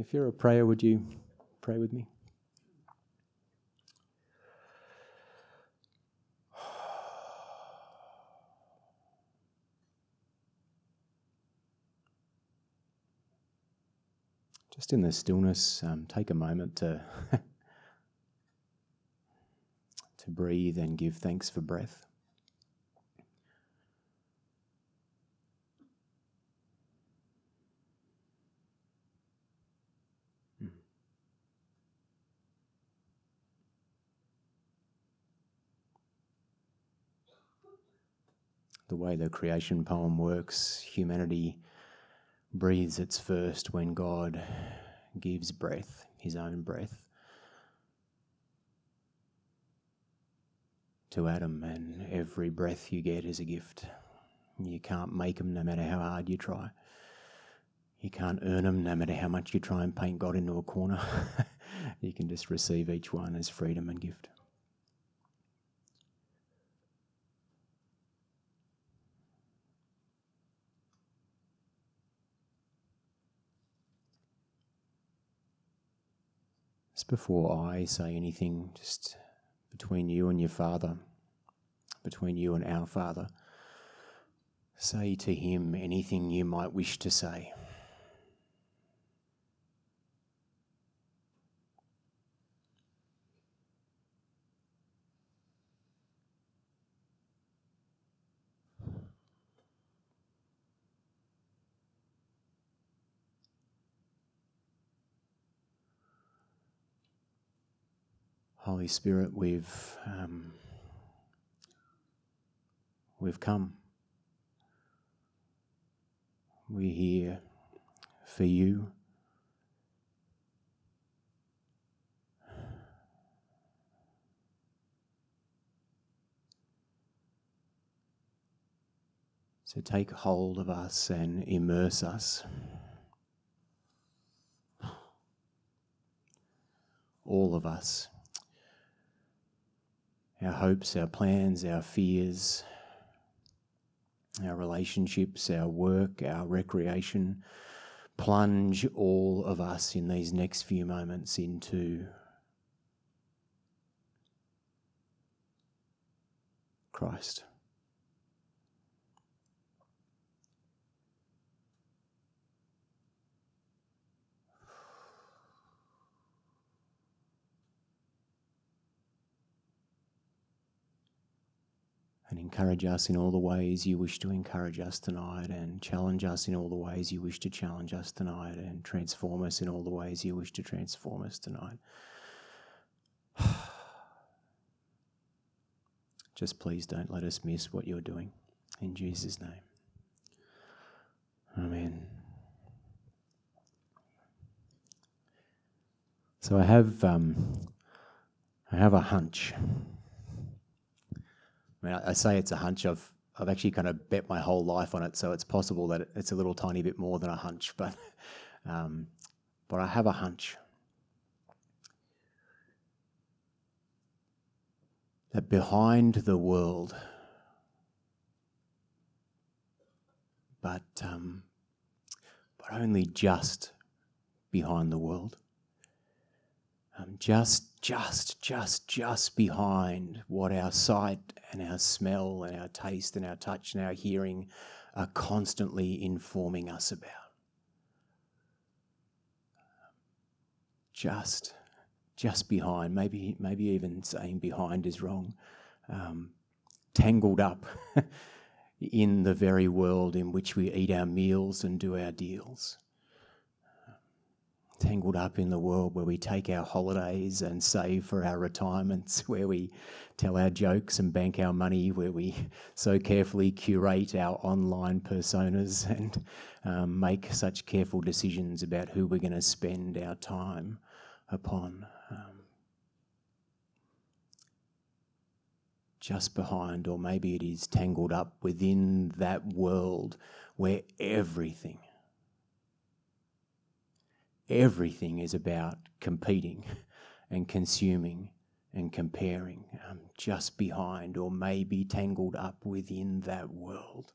If you're a prayer, would you pray with me? Just in the stillness, um, take a moment to to breathe and give thanks for breath. the way the creation poem works, humanity breathes its first when God gives breath, his own breath, to Adam, and every breath you get is a gift. You can't make them no matter how hard you try. You can't earn them no matter how much you try and paint God into a corner. you can just receive each one as freedom and gift. Just before I say anything, just between you and your Father, between you and our Father, say to Him anything you might wish to say. Holy Spirit, we've um, we've come. We're here for you. So take hold of us and immerse us. All of us our hopes, our plans, our fears, our relationships, our work, our recreation. Plunge all of us in these next few moments into Christ. And encourage us in all the ways you wish to encourage us tonight, and challenge us in all the ways you wish to challenge us tonight, and transform us in all the ways you wish to transform us tonight. Just please don't let us miss what you're doing. In Jesus' name. Amen. So I have um, I have a hunch. I mean, I, say it's a hunch. I've I've actually kind of bet my whole life on it, so it's possible that it's a little tiny bit more than a hunch, but um, but I have a hunch that behind the world, but um, but only just behind the world, um, just, just, just, just behind what our sight and our smell and our taste and our touch and our hearing are constantly informing us about. Just, just behind, maybe, maybe even saying behind is wrong, um, tangled up in the very world in which we eat our meals and do our deals tangled up in the world where we take our holidays and save for our retirements, where we tell our jokes and bank our money, where we so carefully curate our online personas and um, make such careful decisions about who we're going to spend our time upon. Um, just behind, or maybe it is tangled up within that world where everything everything is about competing and consuming and comparing, um, just behind or maybe tangled up within that world,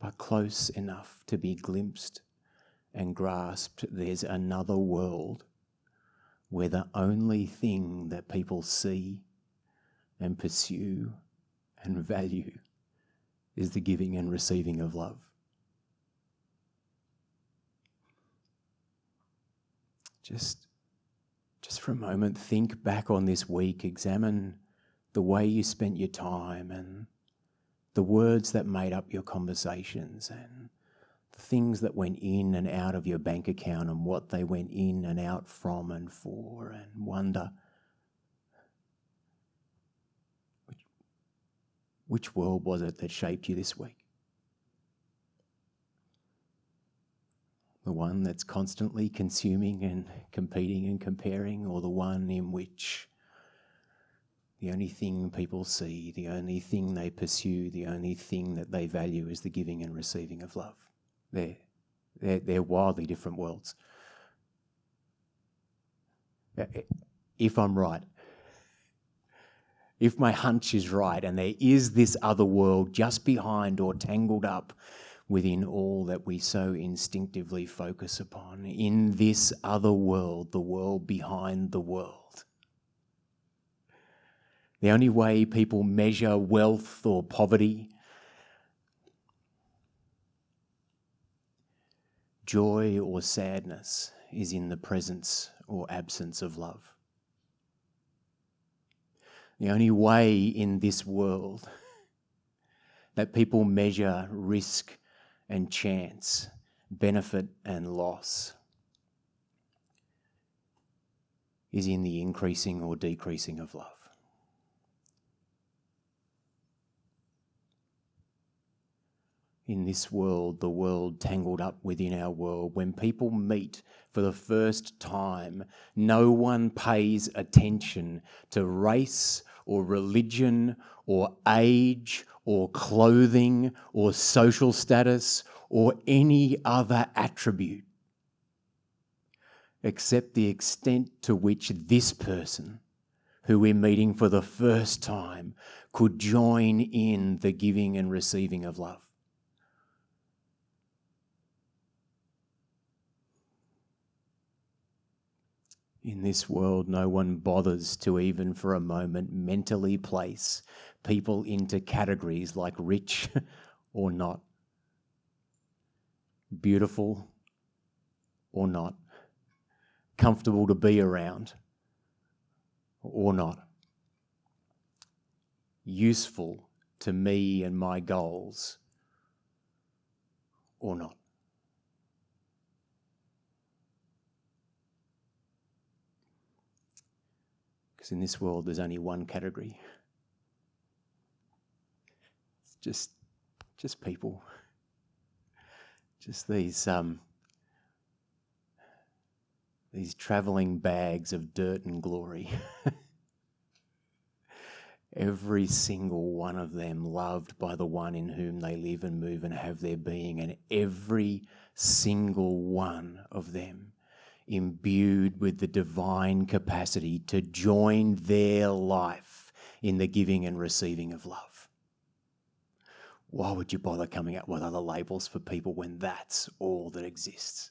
but close enough to be glimpsed and grasped there's another world where the only thing that people see and pursue and value is the giving and receiving of love. Just, just for a moment, think back on this week, examine the way you spent your time and the words that made up your conversations and the things that went in and out of your bank account and what they went in and out from and for, and wonder which, which world was it that shaped you this week? The one that's constantly consuming and competing and comparing, or the one in which the only thing people see, the only thing they pursue, the only thing that they value is the giving and receiving of love. They're, they're, they're wildly different worlds. Uh, eh, if I'm right, if my hunch is right, and there is this other world just behind or tangled up within all that we so instinctively focus upon, in this other world, the world behind the world the only way people measure wealth or poverty, joy or sadness is in the presence or absence of love. The only way in this world that people measure risk and chance, benefit and loss, is in the increasing or decreasing of love. in this world, the world tangled up within our world, when people meet for the first time, no one pays attention to race or religion or age or clothing or social status or any other attribute, except the extent to which this person, who we're meeting for the first time, could join in the giving and receiving of love. In this world, no one bothers to even for a moment mentally place people into categories like rich or not, beautiful or not, comfortable to be around or not, useful to me and my goals or not. Because in this world, there's only one category. It's just, just people. Just these, um, these travelling bags of dirt and glory. Every single one of them loved by the one in whom they live and move and have their being, and every single one of them imbued with the divine capacity to join their life in the giving and receiving of love. Why would you bother coming up with other labels for people when that's all that exists?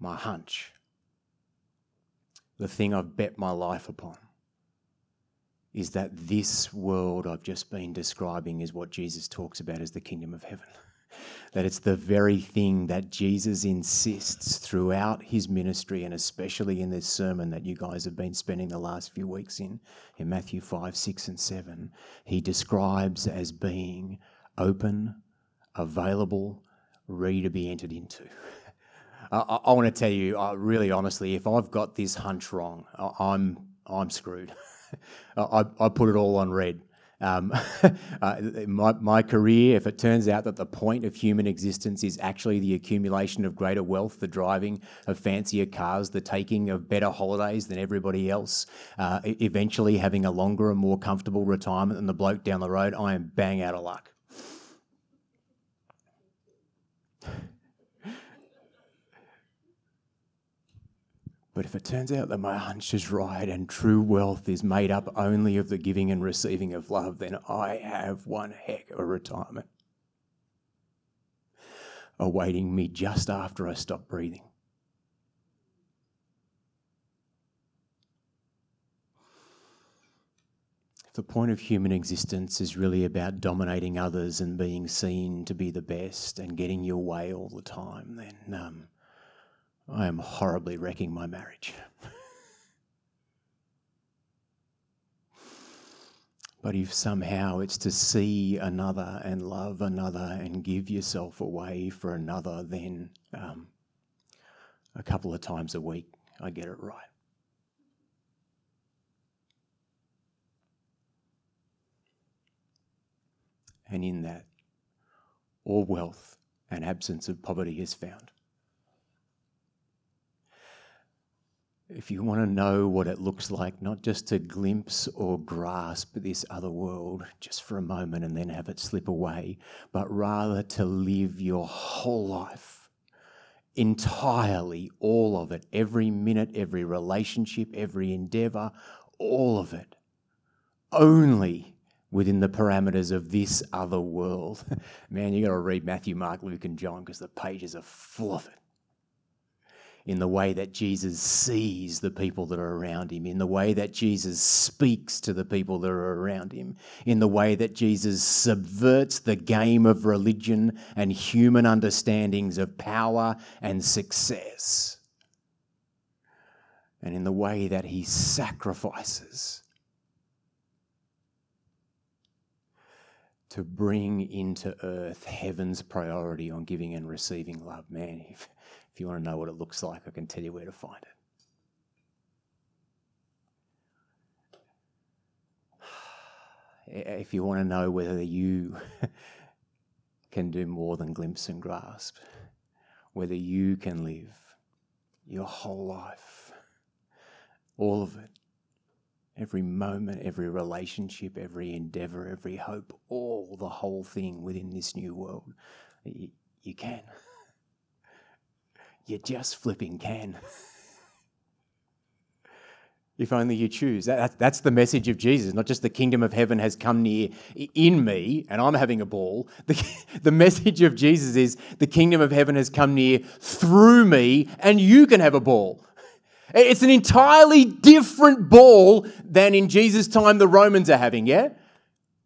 My hunch, the thing I've bet my life upon, is that this world I've just been describing is what Jesus talks about as the kingdom of heaven. that it's the very thing that Jesus insists throughout his ministry, and especially in this sermon that you guys have been spending the last few weeks in, in Matthew 5, 6, and 7. He describes as being open, available, ready to be entered into. I, I, I want to tell you, uh, really honestly, if I've got this hunch wrong, I'm I'm screwed. I, I put it all on red. Um, uh, my, my career, if it turns out that the point of human existence is actually the accumulation of greater wealth, the driving of fancier cars, the taking of better holidays than everybody else, uh, eventually having a longer and more comfortable retirement than the bloke down the road, I am bang out of luck. But if it turns out that my hunch is right and true wealth is made up only of the giving and receiving of love, then I have one heck of a retirement awaiting me just after I stop breathing. If the point of human existence is really about dominating others and being seen to be the best and getting your way all the time, then um, I am horribly wrecking my marriage. But if somehow it's to see another and love another and give yourself away for another, then um, a couple of times a week I get it right. And in that, all wealth and absence of poverty is found. If you want to know what it looks like, not just to glimpse or grasp this other world just for a moment and then have it slip away, but rather to live your whole life entirely, all of it, every minute, every relationship, every endeavor, all of it, only within the parameters of this other world. Man, you got to read Matthew, Mark, Luke, and John because the pages are full of it in the way that Jesus sees the people that are around him, in the way that Jesus speaks to the people that are around him, in the way that Jesus subverts the game of religion and human understandings of power and success, and in the way that he sacrifices. To bring into earth heaven's priority on giving and receiving love. Man, if, if you want to know what it looks like, I can tell you where to find it. If you want to know whether you can do more than glimpse and grasp, whether you can live your whole life, all of it, every moment, every relationship, every endeavor, every hope, all the whole thing within this new world, you, you can. You just flipping can. if only you choose. That, that's the message of Jesus, not just the kingdom of heaven has come near in me and I'm having a ball. The, the message of Jesus is the kingdom of heaven has come near through me and you can have a ball. It's an entirely different ball than in Jesus' time the Romans are having, yeah?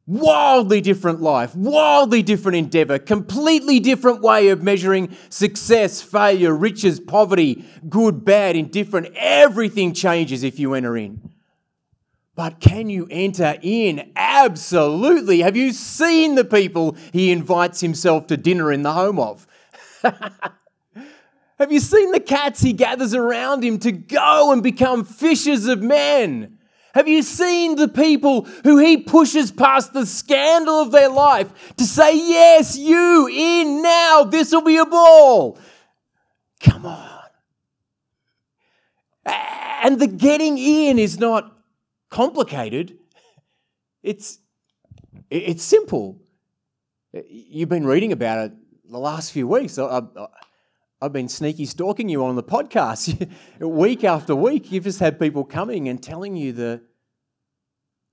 Wildly different life, wildly different endeavor, completely different way of measuring success, failure, riches, poverty, good, bad, indifferent. Everything changes if you enter in. But can you enter in? Absolutely. Have you seen the people he invites himself to dinner in the home of? Have you seen the cats he gathers around him to go and become fishers of men? Have you seen the people who he pushes past the scandal of their life to say, Yes, you in now, this will be a ball? Come on. And the getting in is not complicated, it's, it's simple. You've been reading about it the last few weeks. I, I've been sneaky stalking you on the podcast week after week. You've just had people coming and telling you the,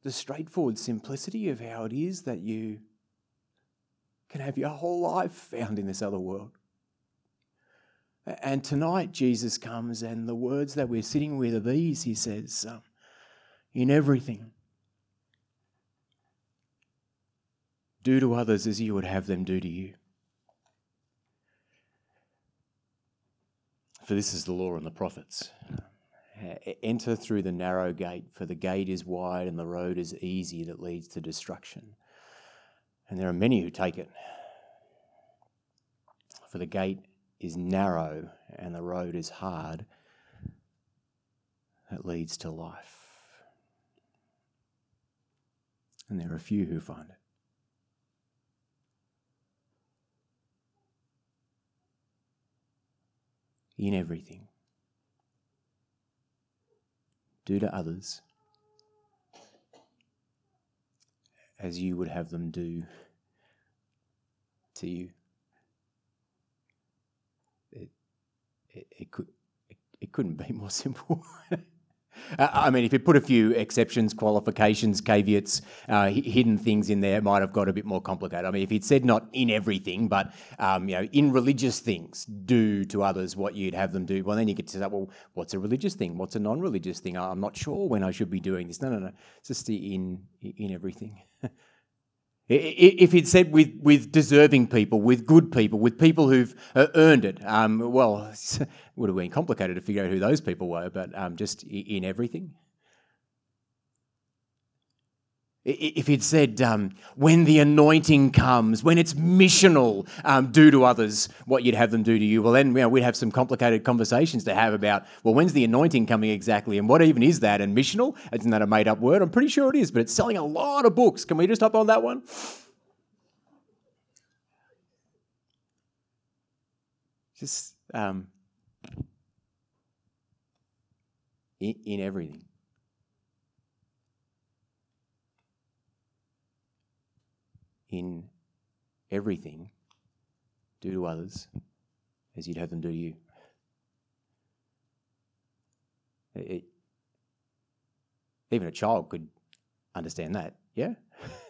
the straightforward simplicity of how it is that you can have your whole life found in this other world. And tonight, Jesus comes, and the words that we're sitting with are these He says, um, In everything, do to others as you would have them do to you. For this is the law and the prophets. Uh, enter through the narrow gate, for the gate is wide and the road is easy that leads to destruction. And there are many who take it. For the gate is narrow and the road is hard that leads to life. And there are few who find it. In everything. Do to others as you would have them do to you. It, it, it could, it, it couldn't be more simple. I mean, if you put a few exceptions, qualifications, caveats, uh, hidden things in there, it might have got a bit more complicated. I mean, if he'd said not in everything, but um, you know, in religious things, do to others what you'd have them do. Well, then you get to say, well, what's a religious thing? What's a non-religious thing? I'm not sure when I should be doing this. No, no, no. It's just in in everything. If he'd said with, with deserving people, with good people, with people who've uh, earned it, um, well, it would have been complicated to figure out who those people were, but um, just in everything. If he'd said, um, when the anointing comes, when it's missional, um, do to others what you'd have them do to you, well, then you know, we'd have some complicated conversations to have about, well, when's the anointing coming exactly? And what even is that? And missional? Isn't that a made up word? I'm pretty sure it is, but it's selling a lot of books. Can we just hop on that one? Just um, in, in everything. In everything, do to others as you'd have them do to you. It, even a child could understand that, yeah?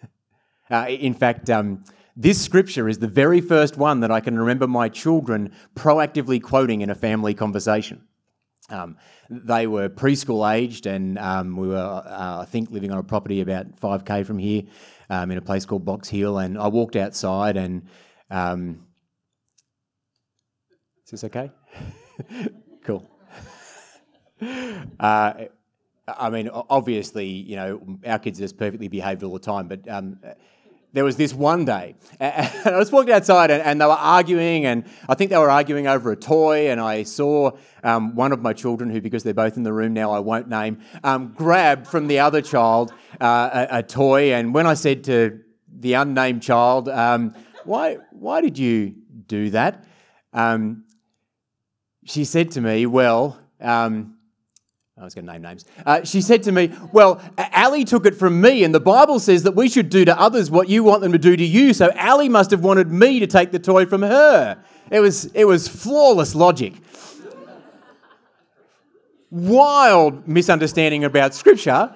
uh, in fact, um, this scripture is the very first one that I can remember my children proactively quoting in a family conversation. Um, they were preschool aged, and um, we were, uh, I think, living on a property about 5k from here um, in a place called Box Hill. And I walked outside, and um, is this okay? cool. Uh, I mean, obviously, you know, our kids are just perfectly behaved all the time, but um, there was this one day, and I was walking outside, and, and, they were arguing, and I think they were arguing over a toy, and I saw um, one of my children, who, because they're both in the room now, I won't name, um, grab from the other child uh, a, a, toy, and when I said to the unnamed child, um, "Why, why did you do that?" Um, she said to me, "Well." I was going to name names. Uh, she said to me, Well, Ali took it from me, and the Bible says that we should do to others what you want them to do to you. So Ali must have wanted me to take the toy from her. It was, it was flawless logic. Wild misunderstanding about Scripture,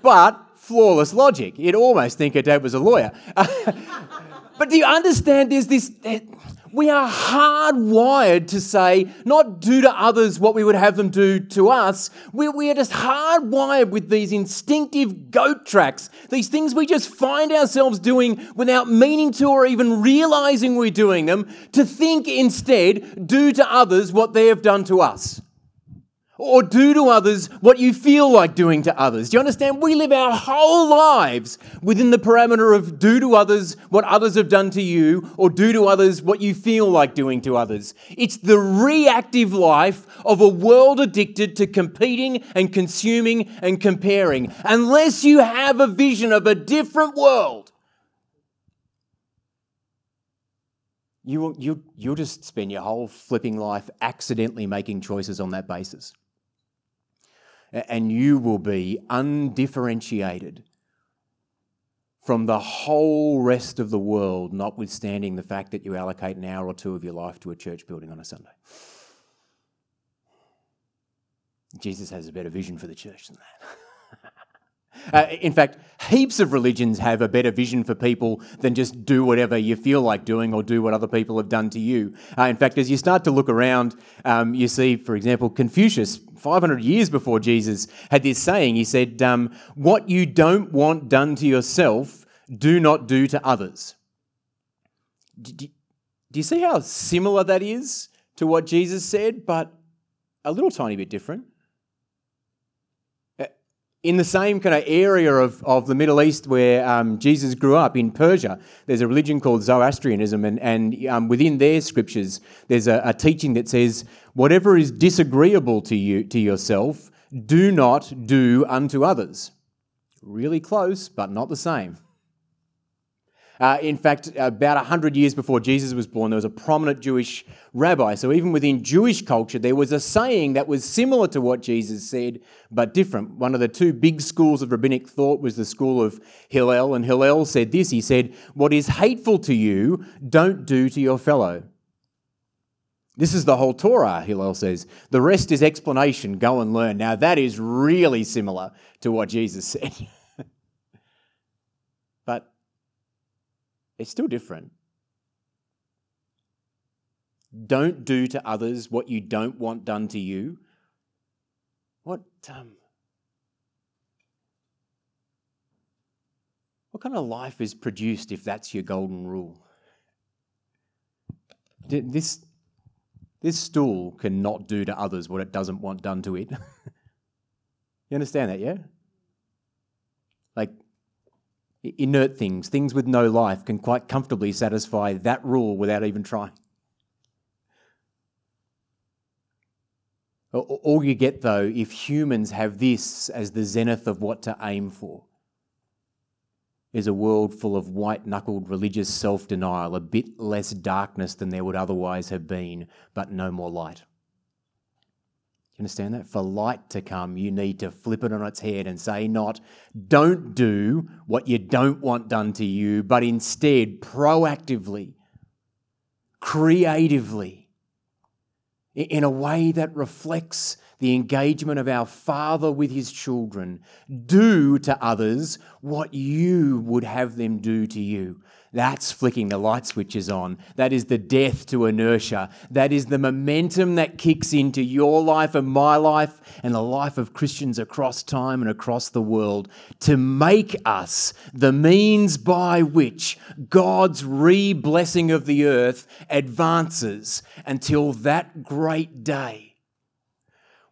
but flawless logic. You'd almost think her dad was a lawyer. but do you understand there's this we are hardwired to say, not do to others what we would have them do to us. We, we are just hardwired with these instinctive goat tracks, these things we just find ourselves doing without meaning to or even realizing we're doing them, to think instead, do to others what they have done to us. Or do to others what you feel like doing to others. Do you understand? We live our whole lives within the parameter of do to others what others have done to you, or do to others what you feel like doing to others. It's the reactive life of a world addicted to competing and consuming and comparing. Unless you have a vision of a different world, you will, you, you'll just spend your whole flipping life accidentally making choices on that basis and you will be undifferentiated from the whole rest of the world, notwithstanding the fact that you allocate an hour or two of your life to a church building on a Sunday. Jesus has a better vision for the church than that. Uh, in fact, heaps of religions have a better vision for people than just do whatever you feel like doing or do what other people have done to you. Uh, in fact, as you start to look around, um, you see, for example, Confucius, 500 years before Jesus, had this saying. He said, um, What you don't want done to yourself, do not do to others. Do, do, do you see how similar that is to what Jesus said, but a little tiny bit different? In the same kind of area of, of the Middle East where um, Jesus grew up, in Persia, there's a religion called Zoroastrianism, and, and um, within their scriptures, there's a, a, teaching that says, whatever is disagreeable to you to yourself, do not do unto others. Really close, but not the same. Uh, in fact, about 100 years before Jesus was born, there was a prominent Jewish rabbi. So, even within Jewish culture, there was a saying that was similar to what Jesus said, but different. One of the two big schools of rabbinic thought was the school of Hillel. And Hillel said this He said, What is hateful to you, don't do to your fellow. This is the whole Torah, Hillel says. The rest is explanation. Go and learn. Now, that is really similar to what Jesus said. but it's still different. Don't do to others what you don't want done to you. What, um, what kind of life is produced if that's your golden rule? This, this stool cannot do to others what it doesn't want done to it. you understand that, yeah? Like, inert things, things with no life, can quite comfortably satisfy that rule without even trying. All you get, though, if humans have this as the zenith of what to aim for, is a world full of white knuckled religious self denial, a bit less darkness than there would otherwise have been, but no more light. You understand that? For light to come, you need to flip it on its head and say, not, don't do what you don't want done to you, but instead, proactively, creatively, in a way that reflects the engagement of our Father with His children. Do to others what you would have them do to you. That's flicking the light switches on. That is the death to inertia. That is the momentum that kicks into your life and my life and the life of Christians across time and across the world to make us the means by which God's re blessing of the earth advances until that great day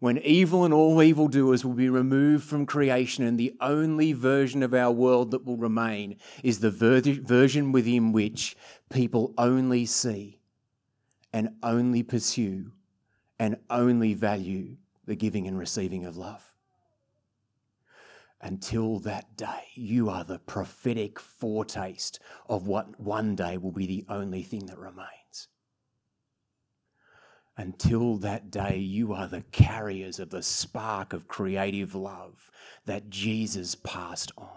when evil and all evildoers will be removed from creation, and the only version of our world that will remain is the ver- version within which people only see and only pursue and only value the giving and receiving of love. Until that day, you are the prophetic foretaste of what one day will be the only thing that remains. Until that day, you are the carriers of the spark of creative love that Jesus passed on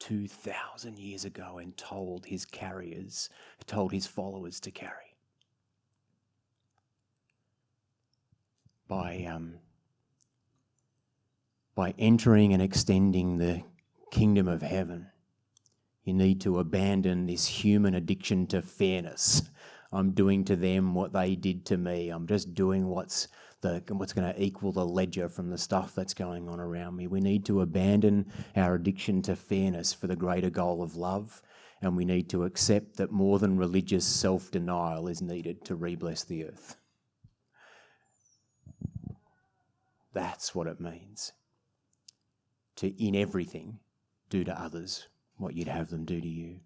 2,000 years ago and told his carriers, told his followers to carry. By, um, by entering and extending the kingdom of heaven, you need to abandon this human addiction to fairness I'm doing to them what they did to me. I'm just doing what's the, what's going to equal the ledger from the stuff that's going on around me. We need to abandon our addiction to fairness for the greater goal of love, and we need to accept that more than religious self denial is needed to re bless the earth. That's what it means to, in everything, do to others what you'd have them do to you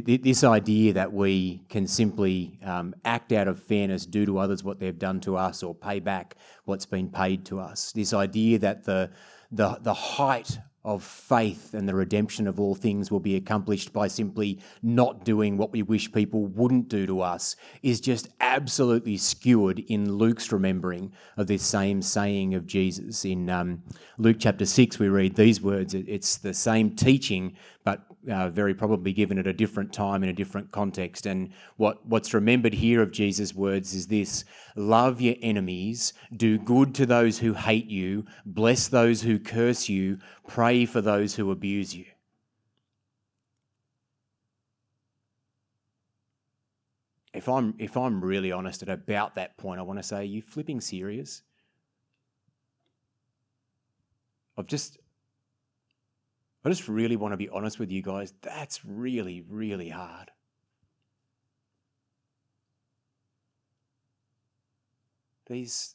this idea that we can simply um, act out of fairness, do to others what they've done to us, or pay back what's been paid to us. This idea that the, the, the height of faith and the redemption of all things will be accomplished by simply not doing what we wish people wouldn't do to us is just absolutely skewered in Luke's remembering of this same saying of Jesus. In um, Luke chapter 6, we read these words it's the same teaching, but uh, very probably given at a different time in a different context. And what, what's remembered here of Jesus' words is this love your enemies, do good to those who hate you, bless those who curse you, pray for those who abuse you. If I'm, if I'm really honest at about that point, I want to say, are you flipping serious? I've just, I just really want to be honest with you guys. That's really, really hard. These,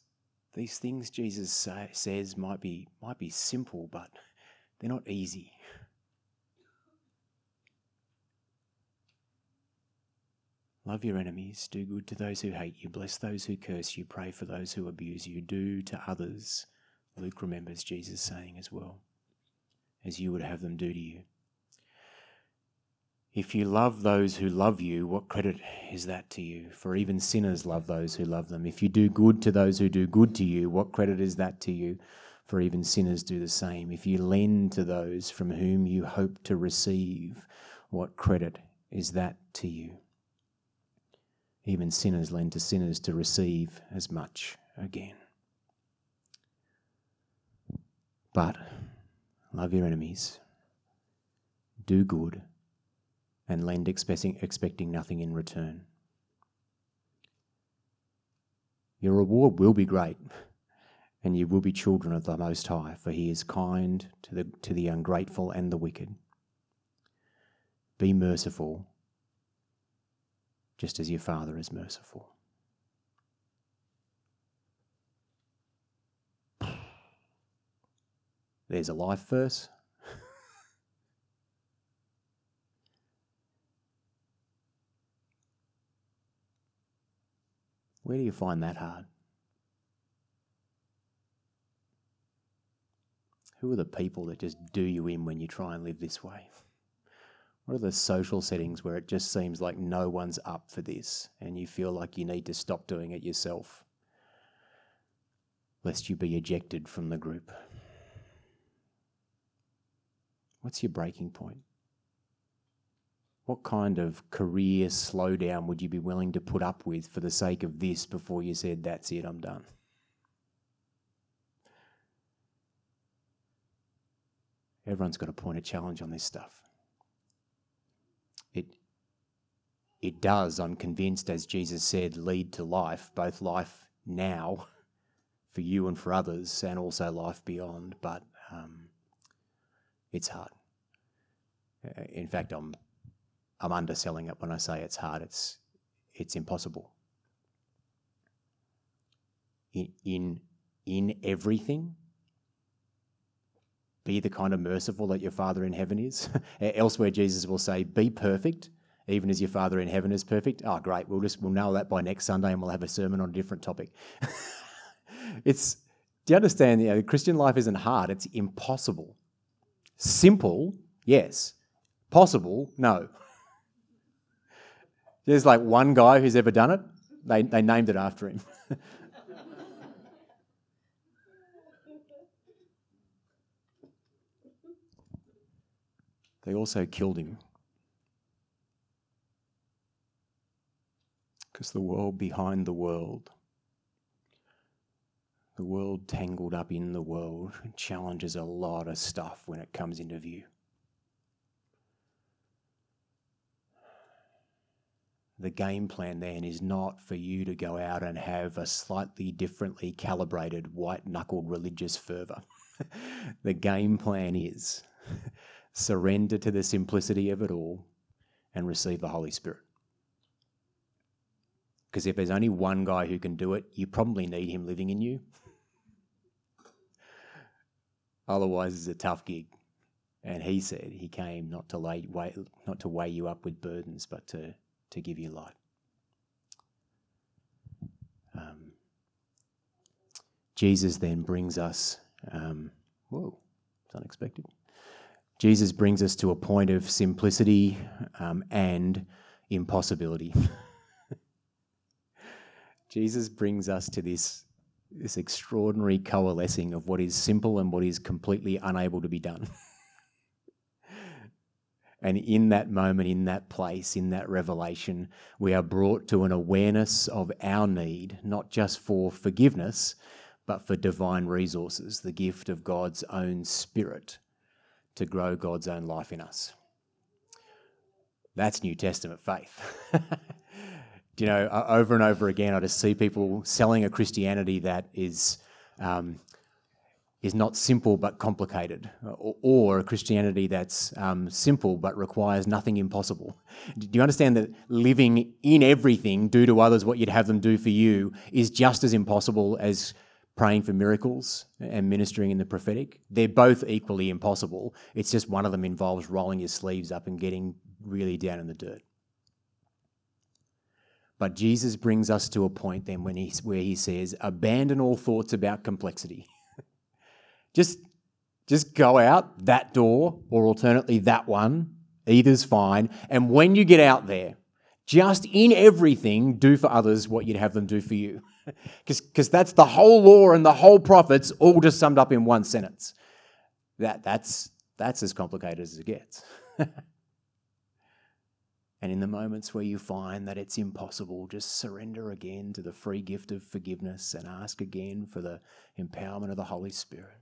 these things Jesus say, says might be, might be simple, but they're not easy. Love your enemies, do good to those who hate you, bless those who curse you, pray for those who abuse you, do to others. Luke remembers Jesus saying as well as you would have them do to you. If you love those who love you, what credit is that to you? For even sinners love those who love them. If you do good to those who do good to you, what credit is that to you? For even sinners do the same. If you lend to those from whom you hope to receive, what credit is that to you? even sinners lend to sinners to receive as much again. But love your enemies, do good, and lend expecting, expecting nothing in return. Your reward will be great, and you will be children of the Most High, for He is kind to the, to the ungrateful and the wicked. Be merciful, just as your Father is merciful. There's a life verse. Where do you find that hard? Who are the people that just do you in when you try and live this way? What are the social settings where it just seems like no one's up for this and you feel like you need to stop doing it yourself, lest you be ejected from the group? What's your breaking point? What kind of career slowdown would you be willing to put up with for the sake of this before you said, That's it, I'm done? Everyone's got a point of challenge on this stuff. It, it does, I'm convinced, as Jesus said, lead to life, both life now for you and for others, and also life beyond. But um, it's hard. Uh, in fact, I'm I'm underselling it when I say it's hard. It's it's impossible. In in in everything, be the kind of merciful that your Father in heaven is. Elsewhere, Jesus will say, "Be perfect, even as your Father in heaven is perfect." Oh, great! We'll just we'll nail that by next Sunday, and we'll have a sermon on a different topic. it's do you understand? You know, Christian life isn't hard; it's impossible. Simple, yes. Possible, no. There's like one guy who's ever done it. They, they named it after him. they also killed him. Because the world behind the world, the world tangled up in the world, challenges a lot of stuff when it comes into view. the game plan then is not for you to go out and have a slightly differently calibrated white knuckled religious fervour. the game plan is surrender to the simplicity of it all and receive the Holy Spirit. Because if there's only one guy who can do it, you probably need him living in you. Otherwise, it's a tough gig. And he said he came not to lay, weigh, not to weigh you up with burdens, but to to give you light. Um, Jesus then brings us, um, whoa, it's unexpected. Jesus brings us to a point of simplicity um, and impossibility. Jesus brings us to this, this extraordinary coalescing of what is simple and what is completely unable to be done. And in that moment, in that place, in that revelation, we are brought to an awareness of our need, not just for forgiveness, but for divine resources, the gift of God's own spirit to grow God's own life in us. That's New Testament faith. You know, over and over again, I just see people selling a Christianity that is um, is not simple but complicated, or, or a Christianity that's um, simple but requires nothing impossible. Do you understand that living in everything, do to others what you'd have them do for you, is just as impossible as praying for miracles and ministering in the prophetic? They're both equally impossible. It's just one of them involves rolling your sleeves up and getting really down in the dirt. But Jesus brings us to a point then when he, where he says, abandon all thoughts about complexity. Just, just go out that door or alternately that one. Either's fine. And when you get out there, just in everything, do for others what you'd have them do for you. Because that's the whole law and the whole prophets all just summed up in one sentence. That, that's, that's as complicated as it gets. And in the moments where you find that it's impossible, just surrender again to the free gift of forgiveness and ask again for the empowerment of the Holy Spirit.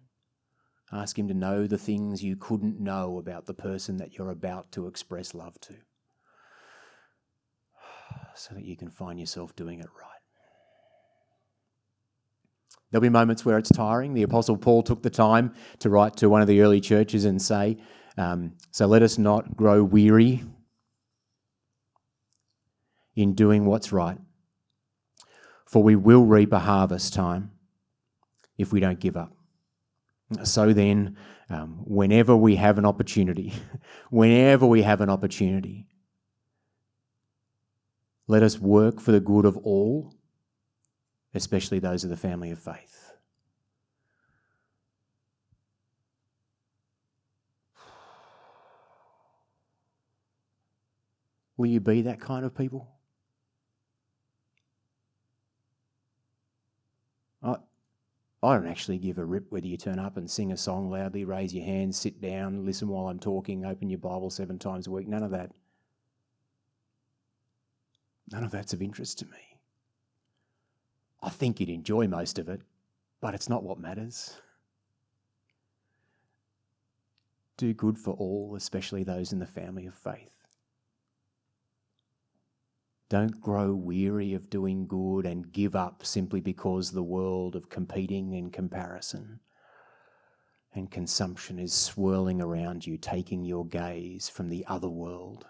Ask Him to know the things you couldn't know about the person that you're about to express love to, so that you can find yourself doing it right. There'll be moments where it's tiring. The Apostle Paul took the time to write to one of the early churches and say, um, So let us not grow weary in doing what's right, for we will reap a harvest time if we don't give up. So then, um, whenever we have an opportunity, whenever we have an opportunity, let us work for the good of all, especially those of the family of faith. Will you be that kind of people? I, I don't actually give a rip whether you turn up and sing a song loudly, raise your hands, sit down, listen while I'm talking, open your Bible seven times a week. None of that. None of that's of interest to me. I think you'd enjoy most of it, but it's not what matters. Do good for all, especially those in the family of faith. Don't grow weary of doing good and give up simply because the world of competing and comparison and consumption is swirling around you, taking your gaze from the other world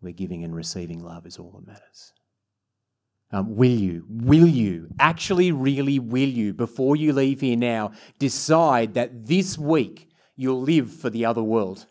where giving and receiving love is all that matters. Um, will you, will you, actually, really, will you, before you leave here now, decide that this week you'll live for the other world?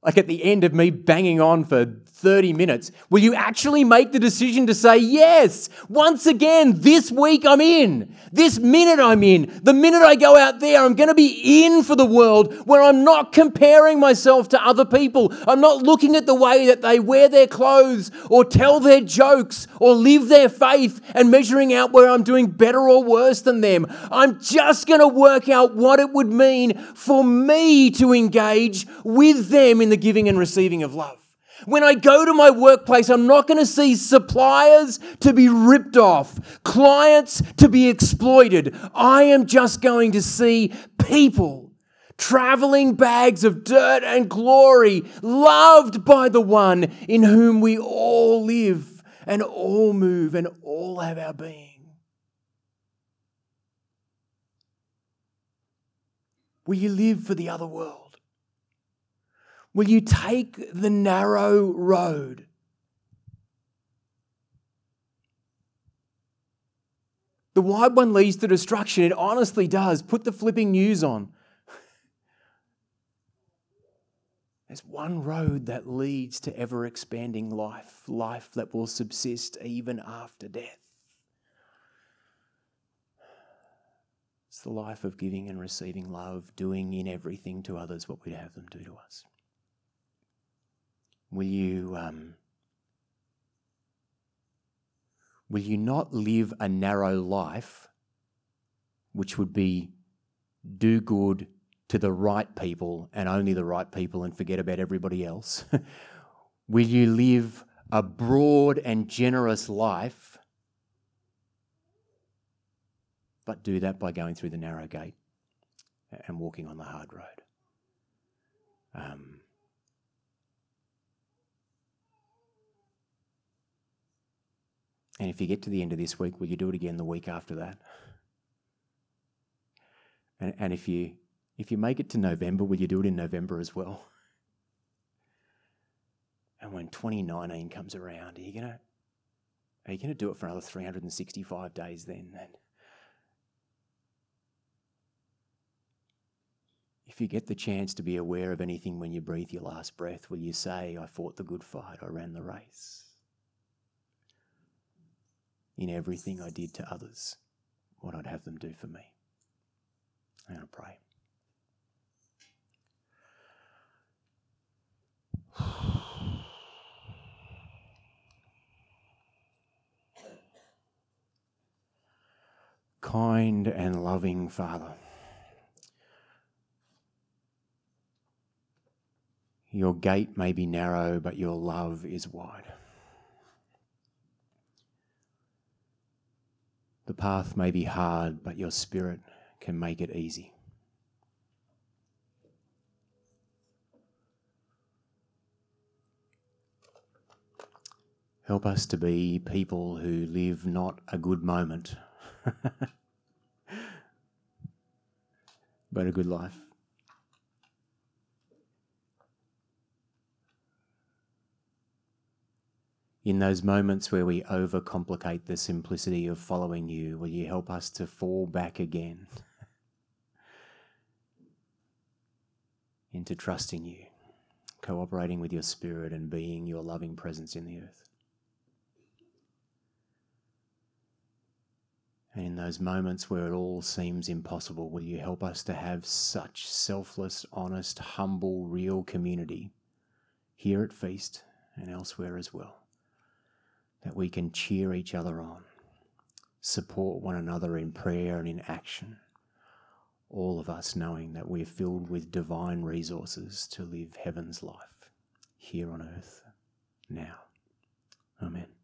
Like at the end of me banging on for 30 minutes, will you actually make the decision to say, yes, once again, this week I'm in. This minute I'm in. The minute I go out there, I'm going to be in for the world where I'm not comparing myself to other people. I'm not looking at the way that they wear their clothes or tell their jokes or live their faith and measuring out where I'm doing better or worse than them. I'm just going to work out what it would mean for me to engage with them in the giving and receiving of love. When I go to my workplace, I'm not going to see suppliers to be ripped off, clients to be exploited. I am just going to see people traveling bags of dirt and glory, loved by the one in whom we all live and all move and all have our being. Will you live for the other world? Will you take the narrow road? The wide one leads to destruction. It honestly does. Put the flipping news on. There's one road that leads to ever expanding life, life that will subsist even after death. It's the life of giving and receiving love, doing in everything to others what we'd have them do to us. Will you, um, will you not live a narrow life, which would be do good to the right people and only the right people and forget about everybody else? will you live a broad and generous life, but do that by going through the narrow gate and walking on the hard road? Um, And if you get to the end of this week, will you do it again the week after that? And, and if you if you make it to November, will you do it in November as well? And when 2019 comes around, are you gonna are you gonna do it for another 365 days then? And if you get the chance to be aware of anything when you breathe your last breath, will you say, I fought the good fight, I ran the race? In everything I did to others, what I'd have them do for me. And I'm going to pray. Kind and loving Father, Your gate may be narrow, but your love is wide. The path may be hard, but your spirit can make it easy. Help us to be people who live not a good moment, but a good life. In those moments where we overcomplicate the simplicity of following you, will you help us to fall back again into trusting you, cooperating with your spirit, and being your loving presence in the earth? And in those moments where it all seems impossible, will you help us to have such selfless, honest, humble, real community here at Feast and elsewhere as well, that we can cheer each other on, support one another in prayer and in action, all of us knowing that we're filled with divine resources to live heaven's life here on earth now. Amen.